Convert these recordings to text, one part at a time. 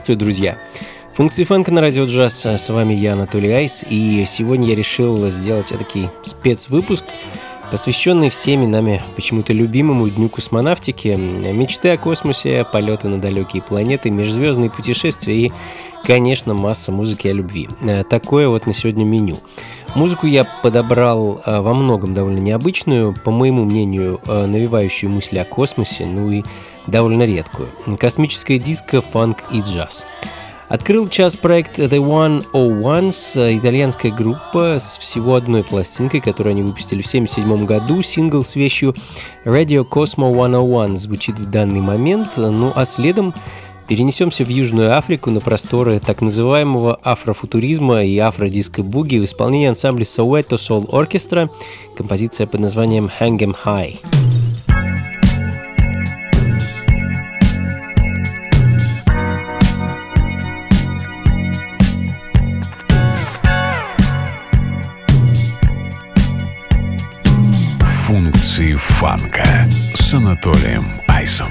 Приветствую, друзья! Функции фанка на радио джаз. С вами я, Анатолий Айс, и сегодня я решил сделать такой спецвыпуск, посвященный всеми нами почему-то любимому Дню космонавтики, мечты о космосе, полеты на далекие планеты, межзвездные путешествия и, конечно, масса музыки о любви. Такое вот на сегодня меню. Музыку я подобрал э, во многом довольно необычную, по моему мнению, э, навевающую мысли о космосе, ну и довольно редкую. Космическая диско, фанк и джаз. Открыл час проект The One O Ones, э, итальянская группа с всего одной пластинкой, которую они выпустили в 1977 году. Сингл с вещью Radio Cosmo 101 звучит в данный момент, ну а следом Перенесемся в Южную Африку на просторы так называемого афрофутуризма и афродиско-буги в исполнении ансамбля Soweto Soul Orchestra, композиция под названием Hang 'em High. Функции фанка с Анатолием Айсом.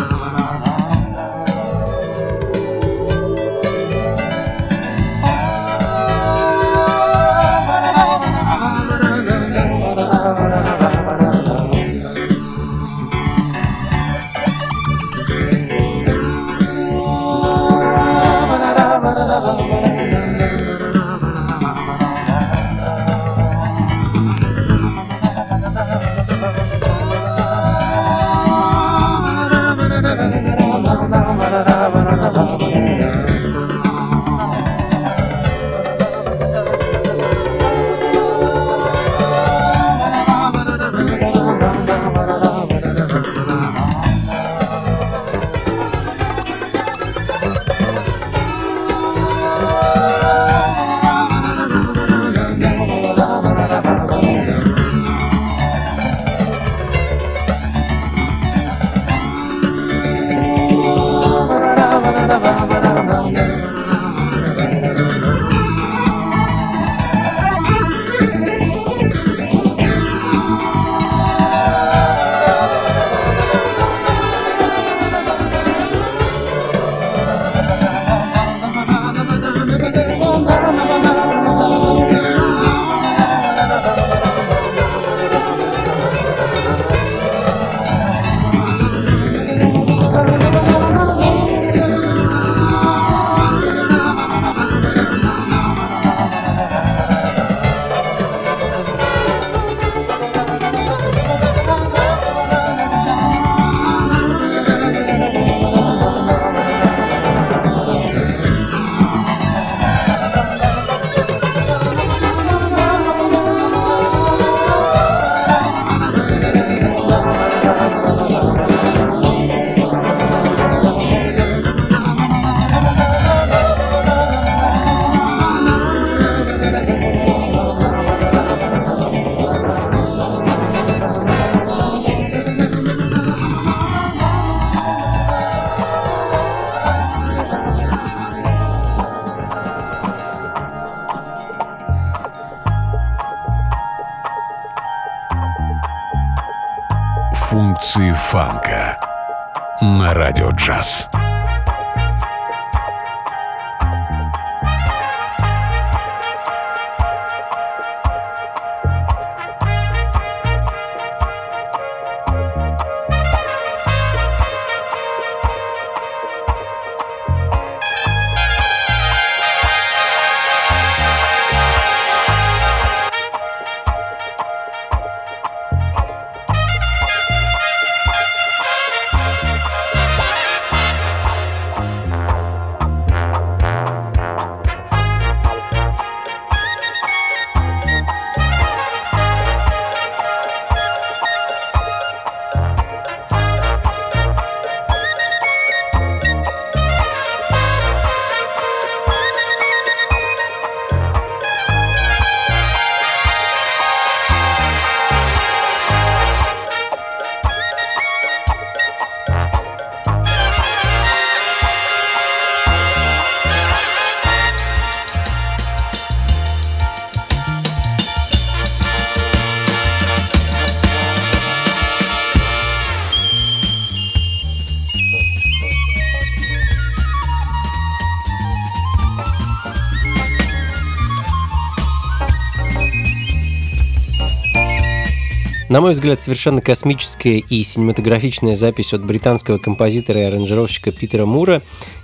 На мой взгляд, совершенно космическая и синематографичная запись от британского композитора и аранжировщика Питера Мура,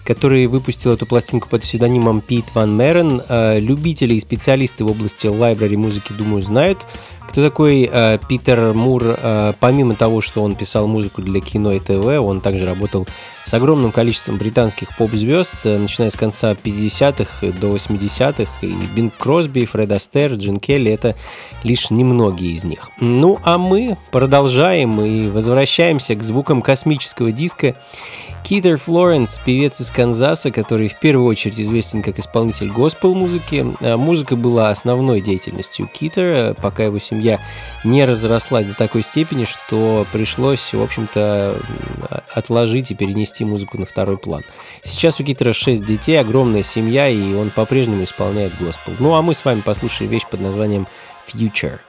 который выпустил эту пластинку под псевдонимом Пит Ван Мерен. Э, любители и специалисты в области лайбрари музыки, думаю, знают, кто такой э, Питер Мур. Э, помимо того, что он писал музыку для кино и ТВ, он также работал с огромным количеством британских поп-звезд, начиная с конца 50-х до 80-х. И Бинг Кросби, Фред Астер, Джин Келли — это лишь немногие из них. Ну, а мы продолжаем и возвращаемся к звукам космического диска. Китер Флоренс, певец из Канзаса, который в первую очередь известен как исполнитель госпел-музыки. А музыка была основной деятельностью Китера, пока его семья не разрослась до такой степени, что пришлось, в общем-то, отложить и перенести музыку на второй план. Сейчас у Китера 6 детей, огромная семья, и он по-прежнему исполняет госпел. Ну а мы с вами послушаем вещь под названием «Future».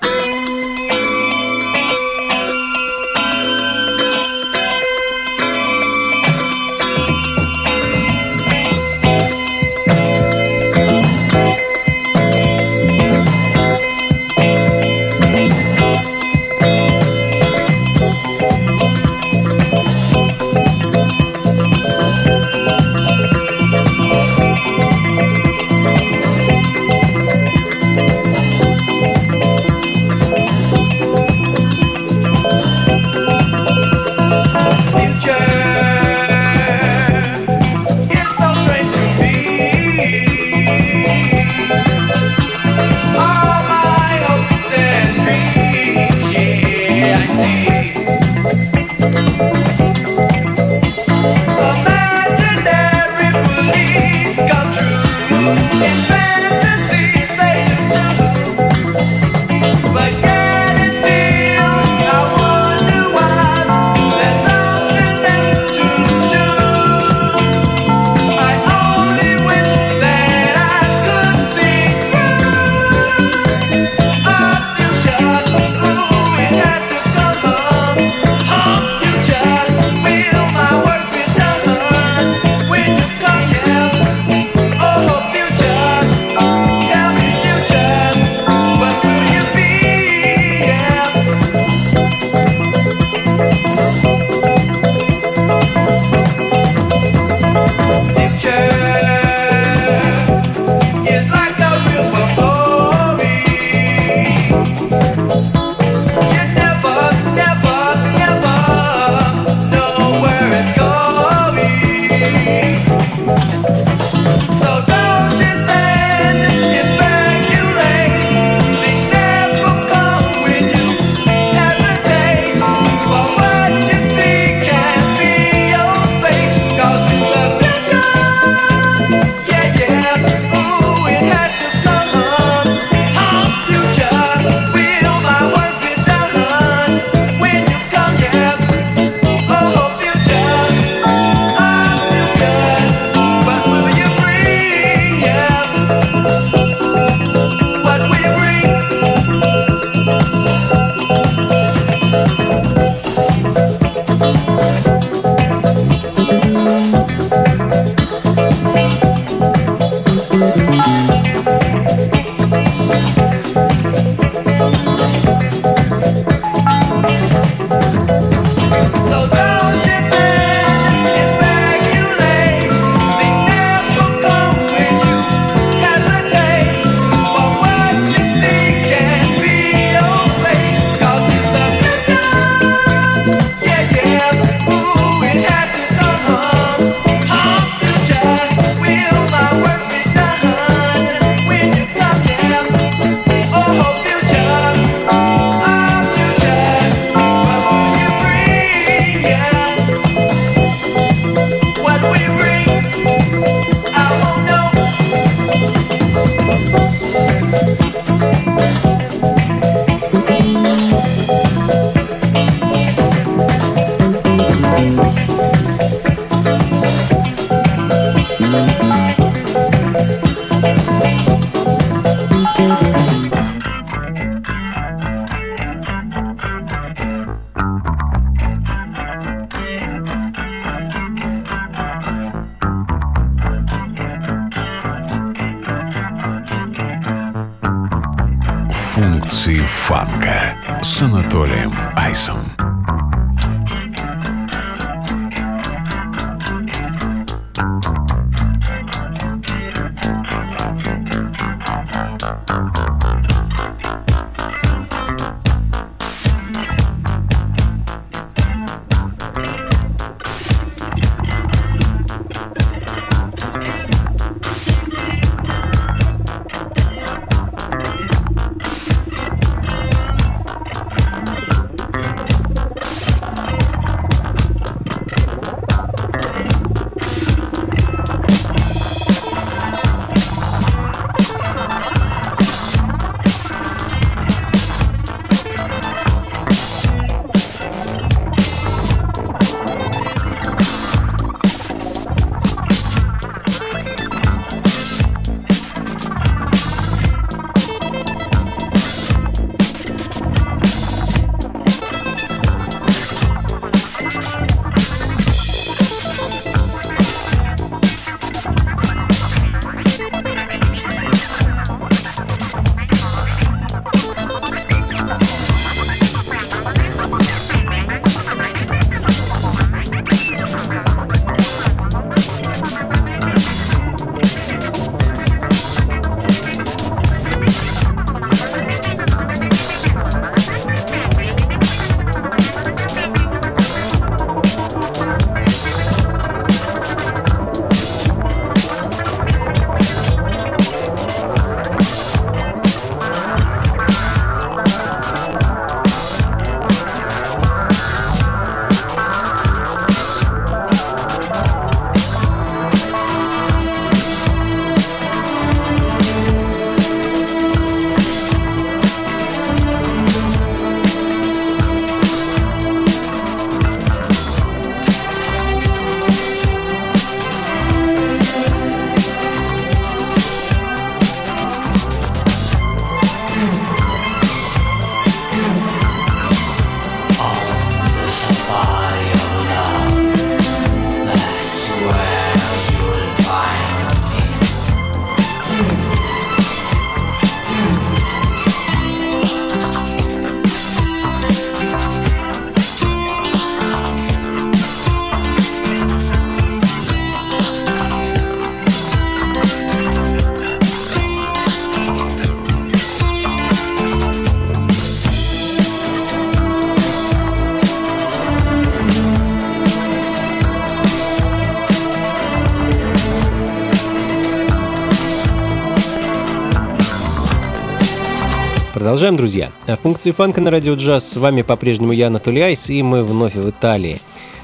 Друзья. Функции фанка на радио джаз. С вами по-прежнему я, Анатолий Айс, и мы вновь в Италии.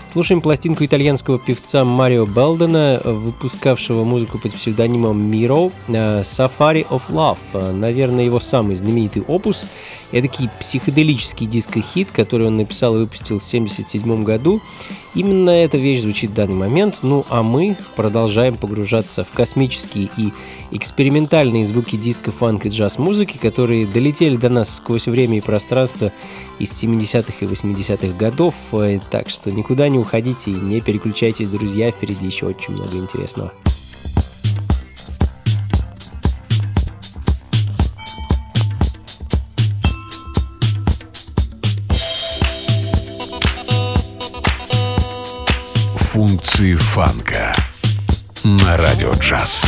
Слушаем пластинку итальянского певца Марио Белдена, выпускавшего музыку под псевдонимом Миро, э, Safari of Love. Наверное, его самый знаменитый опус. Эдакий психоделический диско-хит, который он написал и выпустил в 1977 году. Именно эта вещь звучит в данный момент. Ну а мы продолжаем погружаться в космические и экспериментальные звуки диско, фанк и джаз-музыки, которые долетели до нас сквозь время и пространство из 70-х и 80-х годов. Э, так что никуда не уходите и не переключайтесь, друзья, впереди еще очень много интересного. Функции фанка на радио джаз.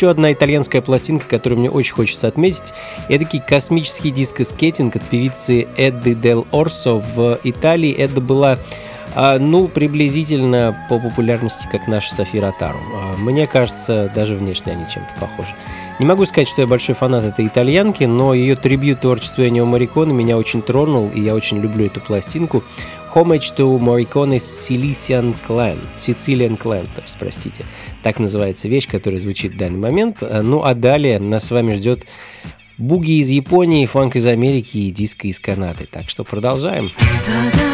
Еще одна итальянская пластинка, которую мне очень хочется отметить, это космический диско-скейтинг от певицы Эдды Дел Орсо в Италии. Это была а, ну, приблизительно по популярности, как наша София Тару. А, мне кажется, даже внешне они чем-то похожи. Не могу сказать, что я большой фанат этой итальянки, но ее трибют творчеству Энио Мариконы меня очень тронул, и я очень люблю эту пластинку. Homage to Morricone's Silesian Clan, Sicilian Clan, то есть, простите, так называется вещь, которая звучит в данный момент. Ну а далее нас с вами ждет буги из Японии, фанк из Америки и диско из Канады. Так что продолжаем. Да-да-да-да.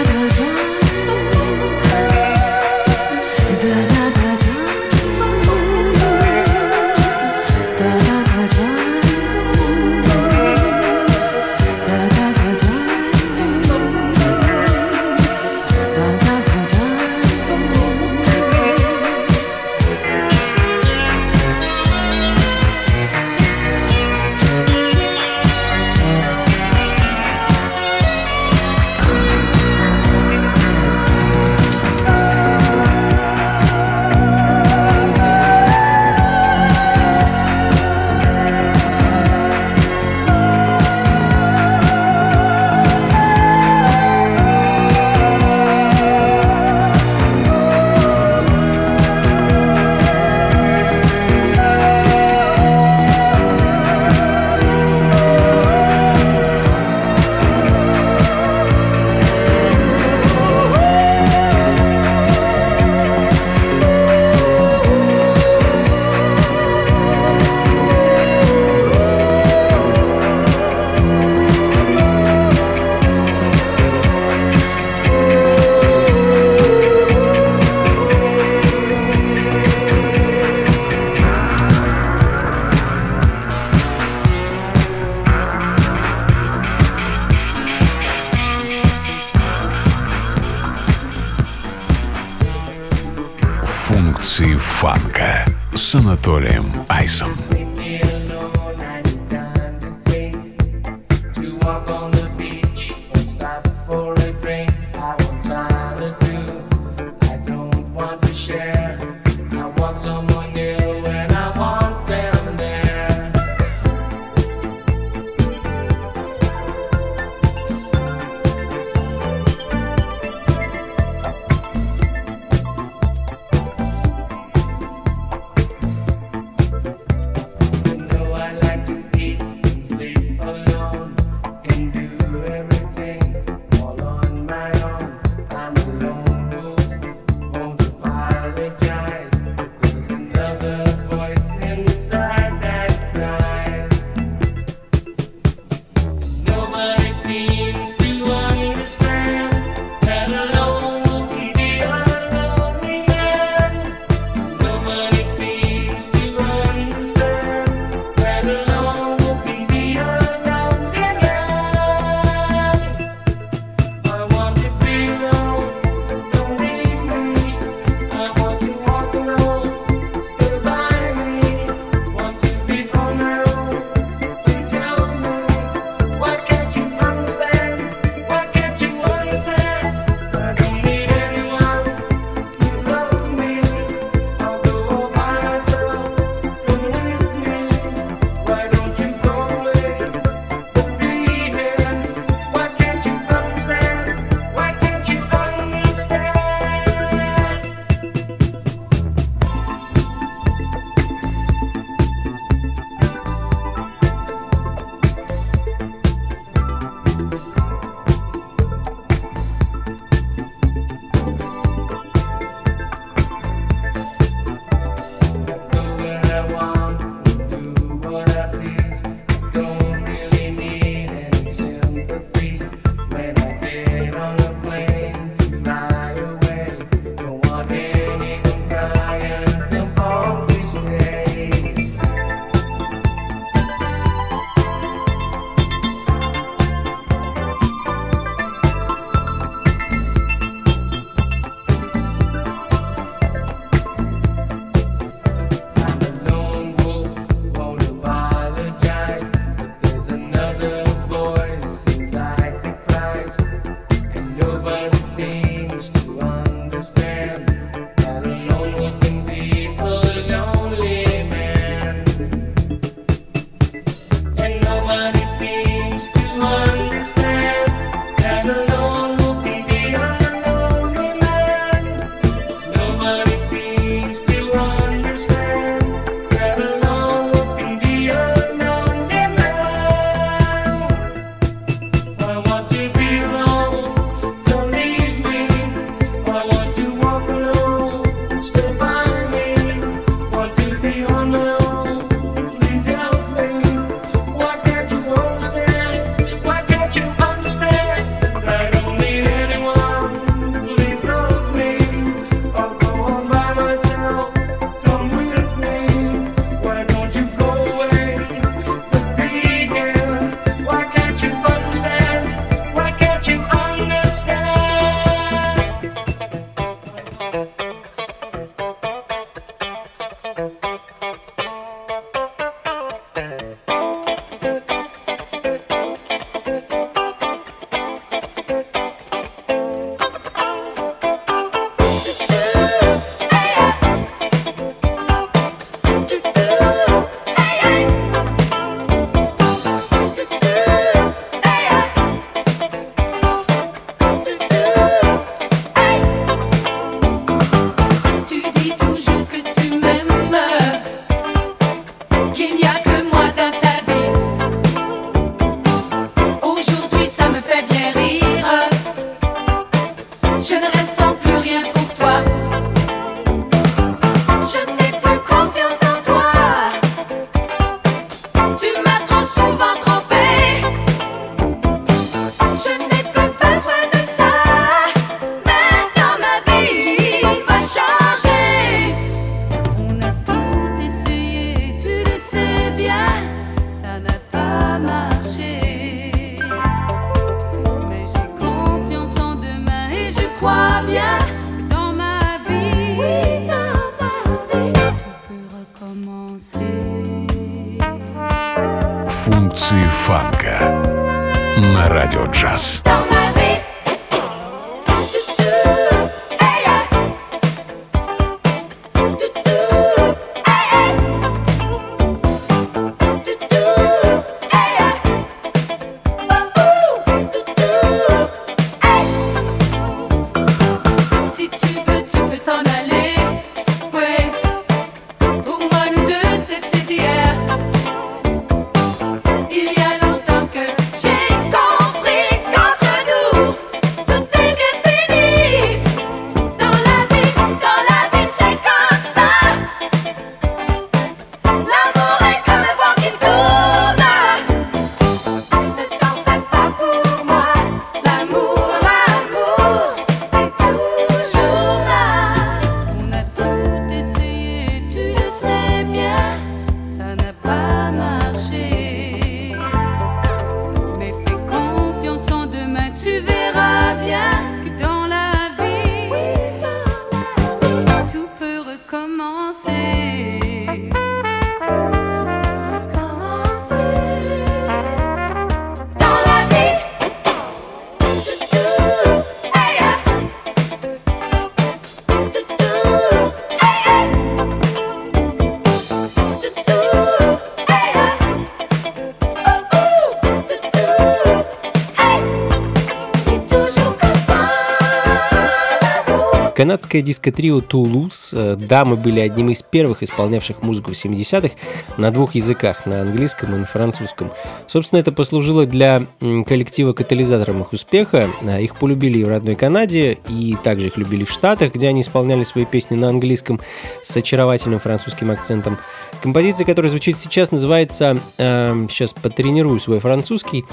Канадское диско-трио Тулус. Э, дамы были одним из первых исполнявших музыку в 70-х на двух языках, на английском и на французском. Собственно, это послужило для коллектива катализатором их успеха. Э, их полюбили и в родной Канаде, и также их любили в Штатах, где они исполняли свои песни на английском с очаровательным французским акцентом. Композиция, которая звучит сейчас, называется, э, сейчас потренирую свой французский,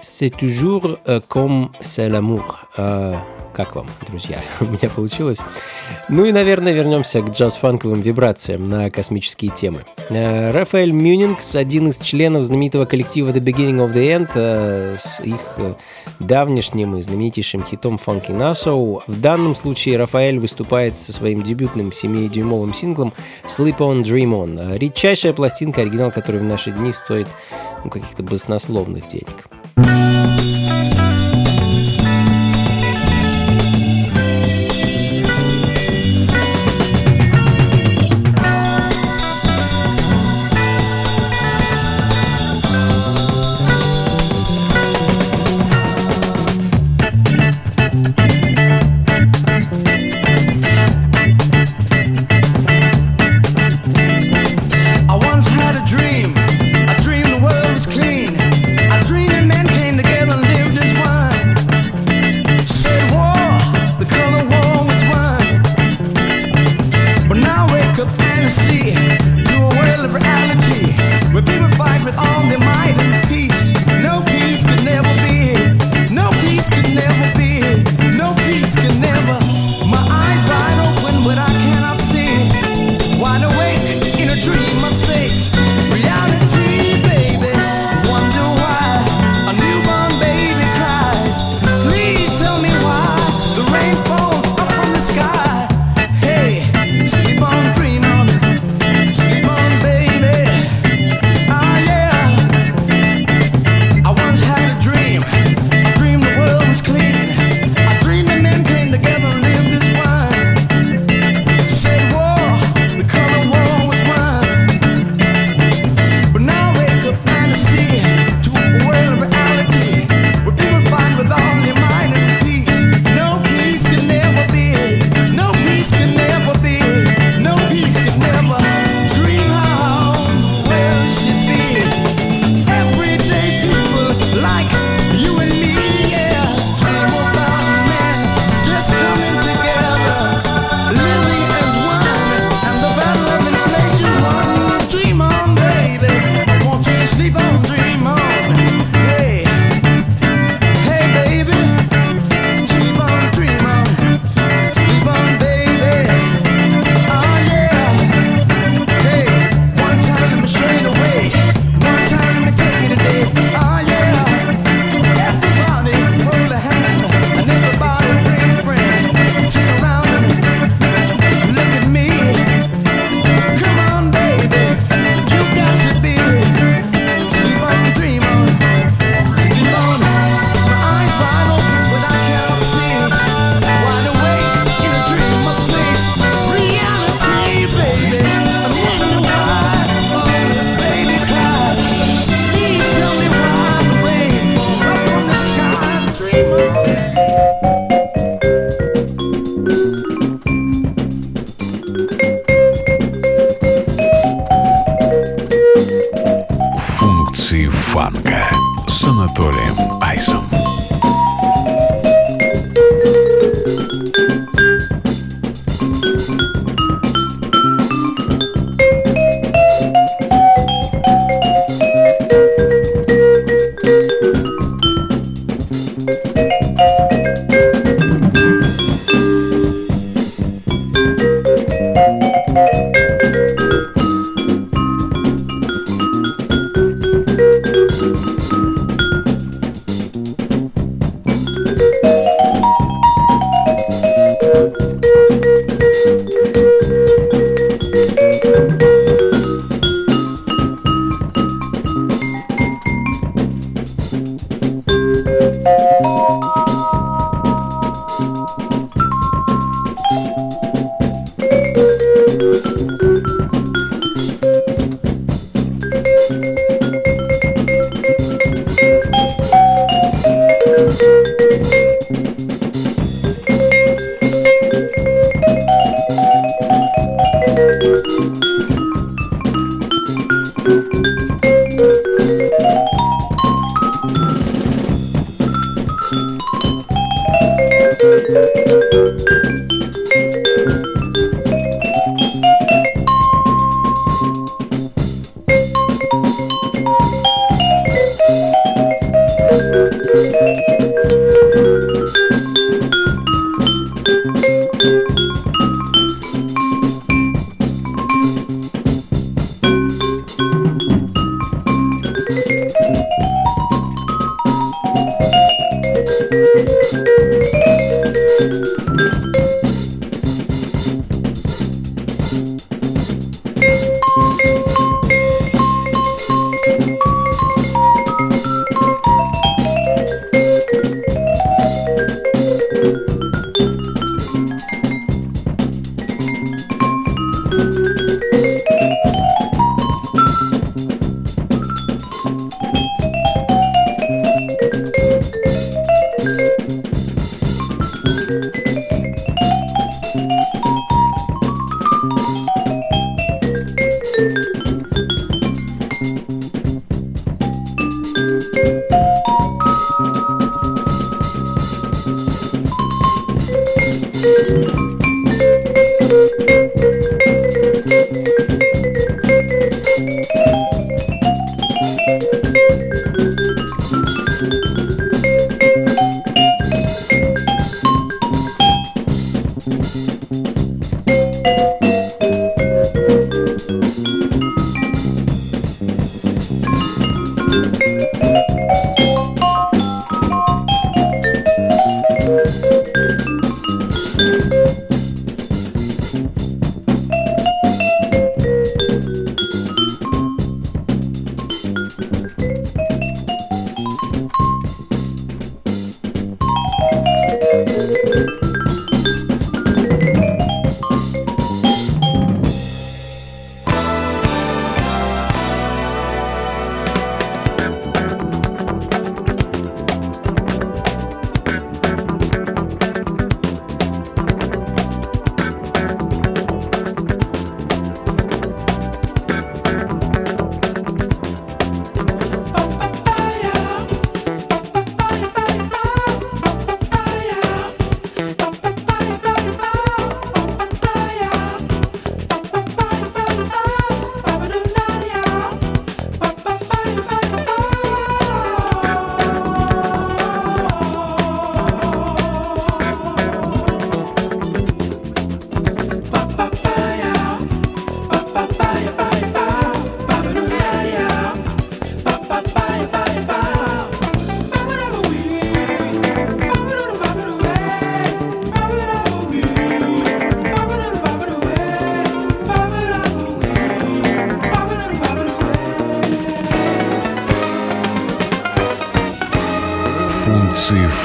«C'est toujours euh, comme c'est l'amour». Как вам, друзья? У меня получилось. Ну и, наверное, вернемся к джаз-фанковым вибрациям на космические темы. Э, Рафаэль Мюнингс, один из членов знаменитого коллектива The Beginning of the End, э, с их э, давнешним и знаменитейшим хитом Funky Nassau. В данном случае Рафаэль выступает со своим дебютным 7-дюймовым синглом Sleep On, Dream On. Редчайшая пластинка, оригинал которой в наши дни стоит ну, каких-то баснословных денег.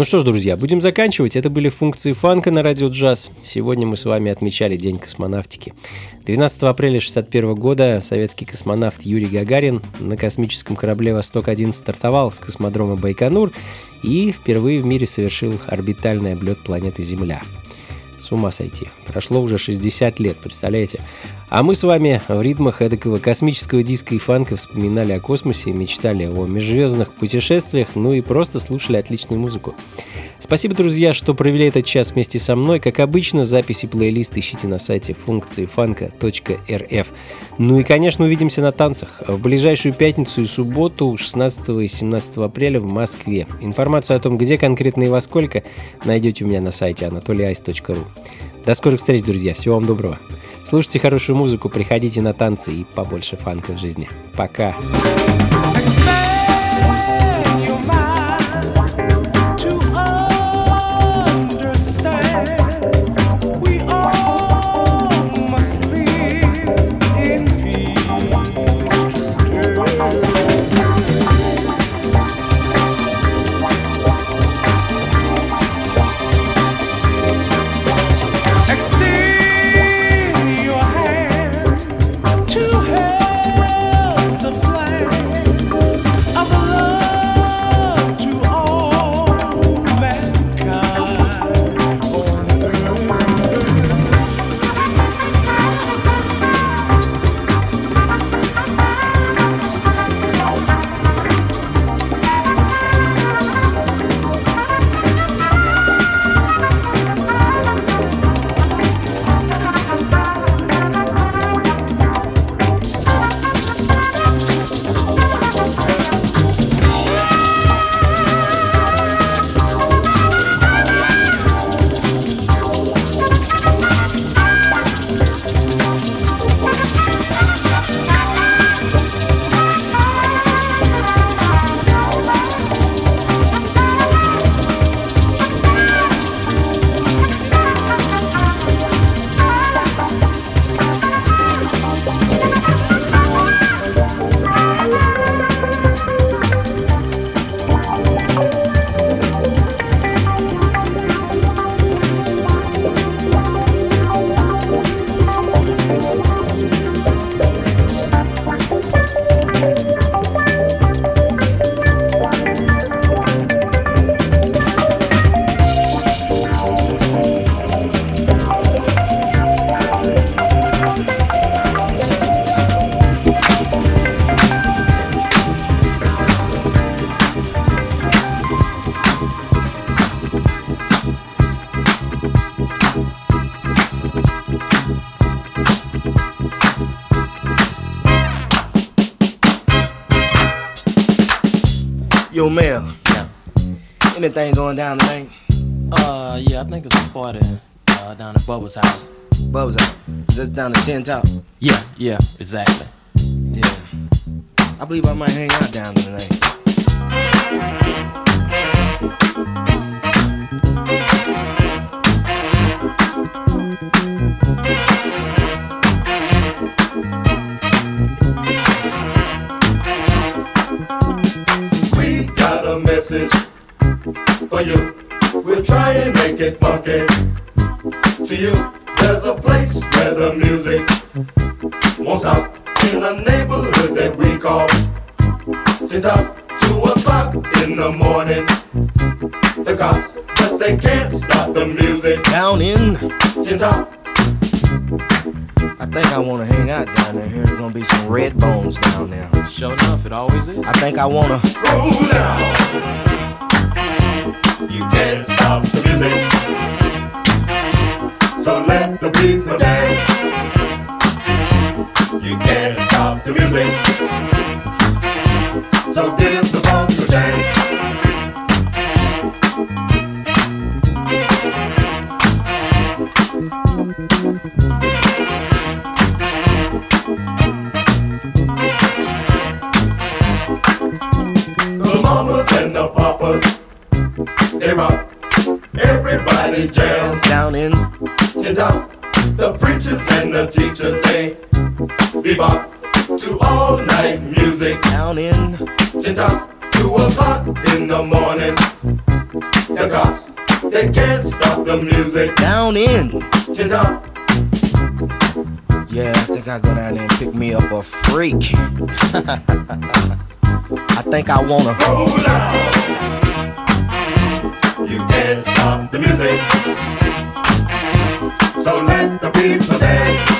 Ну что ж, друзья, будем заканчивать. Это были функции фанка на радио джаз. Сегодня мы с вами отмечали День космонавтики. 12 апреля 1961 года советский космонавт Юрий Гагарин на космическом корабле «Восток-1» стартовал с космодрома Байконур и впервые в мире совершил орбитальный облет планеты Земля. С ума сойти. Прошло уже 60 лет, представляете? А мы с вами в ритмах эдакого космического диска и фанка вспоминали о космосе, мечтали о межзвездных путешествиях, ну и просто слушали отличную музыку. Спасибо, друзья, что провели этот час вместе со мной. Как обычно, записи плейлист ищите на сайте функции фанка.рф. Ну и, конечно, увидимся на танцах в ближайшую пятницу и субботу 16 и 17 апреля в Москве. Информацию о том, где конкретно и во сколько, найдете у меня на сайте anatolyice.ru. До скорых встреч, друзья. Всего вам доброго. Слушайте хорошую музыку, приходите на танцы и побольше фанка в жизни. Пока. Anything going down tonight? Uh, yeah, I think it's a party uh, down at Bubba's house. Bubba's house? Just down the Tin Top? Yeah, yeah, exactly. Yeah. I believe I might hang out down tonight. I wanna wanna roll out. You can't stop the music. So let the people dance.